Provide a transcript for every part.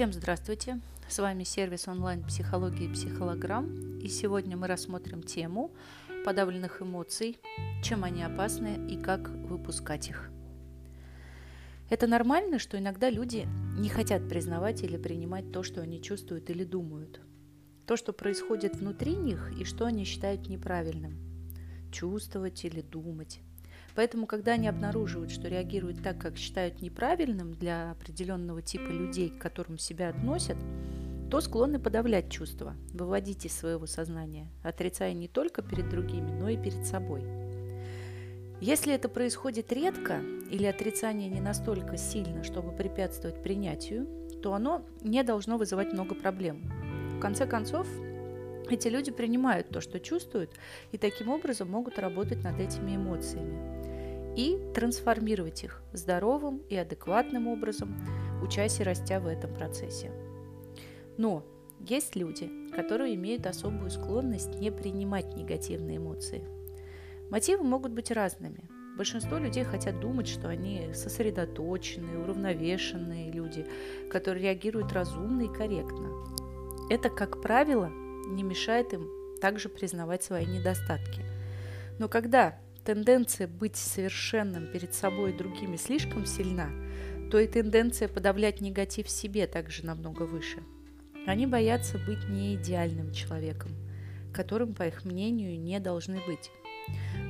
Всем здравствуйте! С вами сервис онлайн психологии психолограмм. И сегодня мы рассмотрим тему подавленных эмоций, чем они опасны и как выпускать их. Это нормально, что иногда люди не хотят признавать или принимать то, что они чувствуют или думают. То, что происходит внутри них и что они считают неправильным. Чувствовать или думать. Поэтому, когда они обнаруживают, что реагируют так, как считают неправильным для определенного типа людей, к которым себя относят, то склонны подавлять чувства, выводить из своего сознания, отрицая не только перед другими, но и перед собой. Если это происходит редко или отрицание не настолько сильно, чтобы препятствовать принятию, то оно не должно вызывать много проблем. В конце концов, эти люди принимают то, что чувствуют, и таким образом могут работать над этими эмоциями и трансформировать их здоровым и адекватным образом, учась и растя в этом процессе. Но есть люди, которые имеют особую склонность не принимать негативные эмоции. Мотивы могут быть разными. Большинство людей хотят думать, что они сосредоточенные, уравновешенные люди, которые реагируют разумно и корректно. Это, как правило, не мешает им также признавать свои недостатки. Но когда тенденция быть совершенным перед собой и другими слишком сильна, то и тенденция подавлять негатив в себе также намного выше. Они боятся быть не идеальным человеком, которым, по их мнению, не должны быть.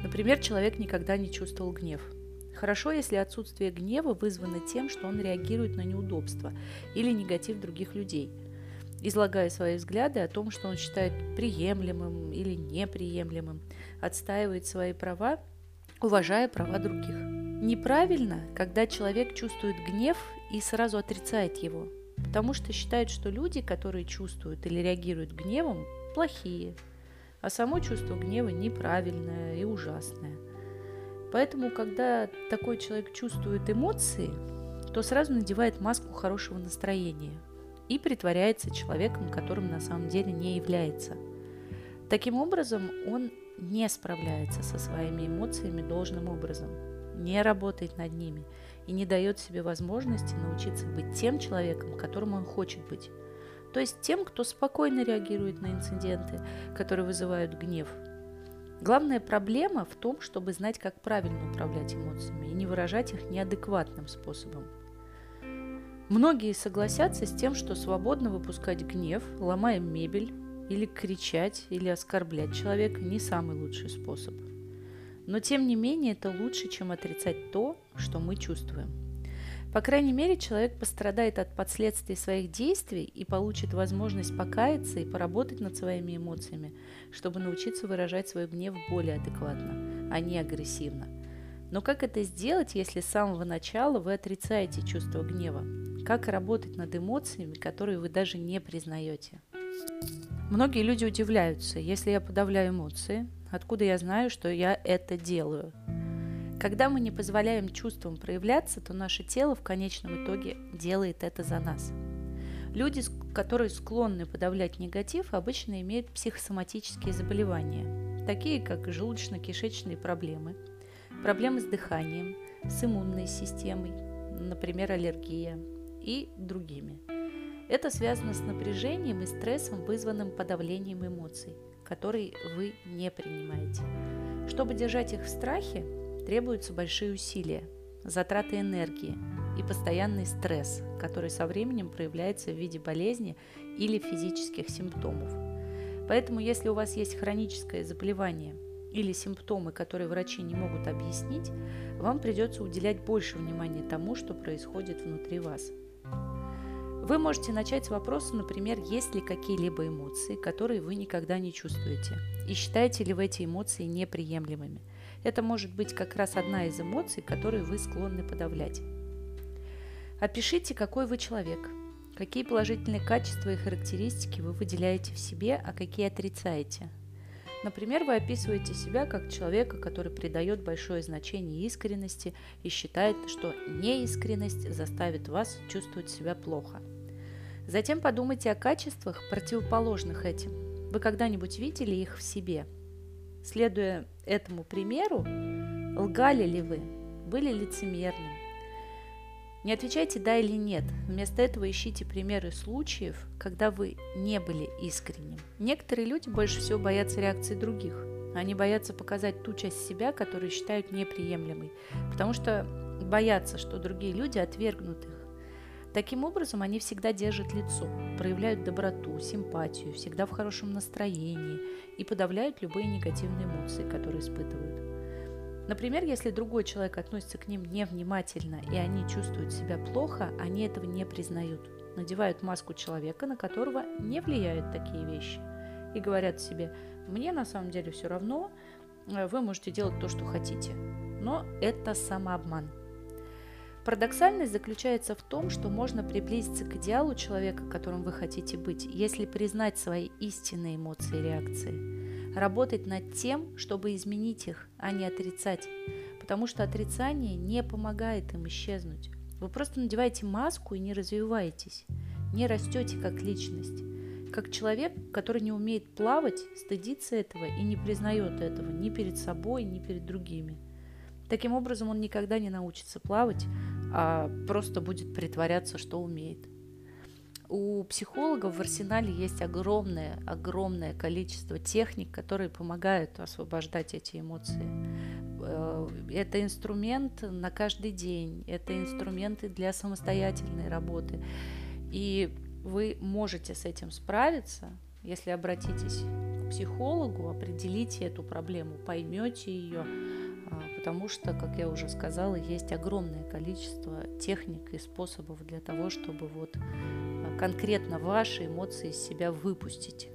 Например, человек никогда не чувствовал гнев. Хорошо, если отсутствие гнева вызвано тем, что он реагирует на неудобства или негатив других людей, излагая свои взгляды о том, что он считает приемлемым или неприемлемым, отстаивает свои права, уважая права других. Неправильно, когда человек чувствует гнев и сразу отрицает его, потому что считает, что люди, которые чувствуют или реагируют гневом, плохие, а само чувство гнева неправильное и ужасное. Поэтому, когда такой человек чувствует эмоции, то сразу надевает маску хорошего настроения и притворяется человеком, которым на самом деле не является. Таким образом, он не справляется со своими эмоциями должным образом, не работает над ними и не дает себе возможности научиться быть тем человеком, которым он хочет быть. То есть тем, кто спокойно реагирует на инциденты, которые вызывают гнев. Главная проблема в том, чтобы знать, как правильно управлять эмоциями и не выражать их неадекватным способом. Многие согласятся с тем, что свободно выпускать гнев, ломая мебель, или кричать, или оскорблять человека не самый лучший способ. Но тем не менее это лучше, чем отрицать то, что мы чувствуем. По крайней мере, человек пострадает от последствий своих действий и получит возможность покаяться и поработать над своими эмоциями, чтобы научиться выражать свой гнев более адекватно, а не агрессивно. Но как это сделать, если с самого начала вы отрицаете чувство гнева? Как работать над эмоциями, которые вы даже не признаете? Многие люди удивляются, если я подавляю эмоции, откуда я знаю, что я это делаю. Когда мы не позволяем чувствам проявляться, то наше тело в конечном итоге делает это за нас. Люди, которые склонны подавлять негатив, обычно имеют психосоматические заболевания, такие как желудочно-кишечные проблемы, проблемы с дыханием, с иммунной системой, например, аллергия и другими – это связано с напряжением и стрессом, вызванным подавлением эмоций, которые вы не принимаете. Чтобы держать их в страхе, требуются большие усилия, затраты энергии и постоянный стресс, который со временем проявляется в виде болезни или физических симптомов. Поэтому, если у вас есть хроническое заболевание или симптомы, которые врачи не могут объяснить, вам придется уделять больше внимания тому, что происходит внутри вас – вы можете начать с вопроса, например, есть ли какие-либо эмоции, которые вы никогда не чувствуете, и считаете ли вы эти эмоции неприемлемыми. Это может быть как раз одна из эмоций, которые вы склонны подавлять. Опишите, какой вы человек, какие положительные качества и характеристики вы выделяете в себе, а какие отрицаете – Например, вы описываете себя как человека, который придает большое значение искренности и считает, что неискренность заставит вас чувствовать себя плохо. Затем подумайте о качествах, противоположных этим. Вы когда-нибудь видели их в себе? Следуя этому примеру, лгали ли вы, были лицемерным, Не отвечайте «да» или «нет». Вместо этого ищите примеры случаев, когда вы не были искренним. Некоторые люди больше всего боятся реакции других. Они боятся показать ту часть себя, которую считают неприемлемой, потому что боятся, что другие люди отвергнут их. Таким образом, они всегда держат лицо, проявляют доброту, симпатию, всегда в хорошем настроении и подавляют любые негативные эмоции, которые испытывают. Например, если другой человек относится к ним невнимательно и они чувствуют себя плохо, они этого не признают. Надевают маску человека, на которого не влияют такие вещи. И говорят себе, мне на самом деле все равно, вы можете делать то, что хотите. Но это самообман. Парадоксальность заключается в том, что можно приблизиться к идеалу человека, которым вы хотите быть, если признать свои истинные эмоции и реакции. Работать над тем, чтобы изменить их, а не отрицать. Потому что отрицание не помогает им исчезнуть. Вы просто надеваете маску и не развиваетесь, не растете как личность. Как человек, который не умеет плавать, стыдится этого и не признает этого ни перед собой, ни перед другими. Таким образом, он никогда не научится плавать, а просто будет притворяться, что умеет. У психологов в арсенале есть огромное, огромное количество техник, которые помогают освобождать эти эмоции. Э, это инструмент на каждый день, это инструменты для самостоятельной работы. И вы можете с этим справиться, если обратитесь к психологу, определите эту проблему, поймете ее, потому что, как я уже сказала, есть огромное количество техник и способов для того, чтобы вот а, конкретно ваши эмоции из себя выпустить.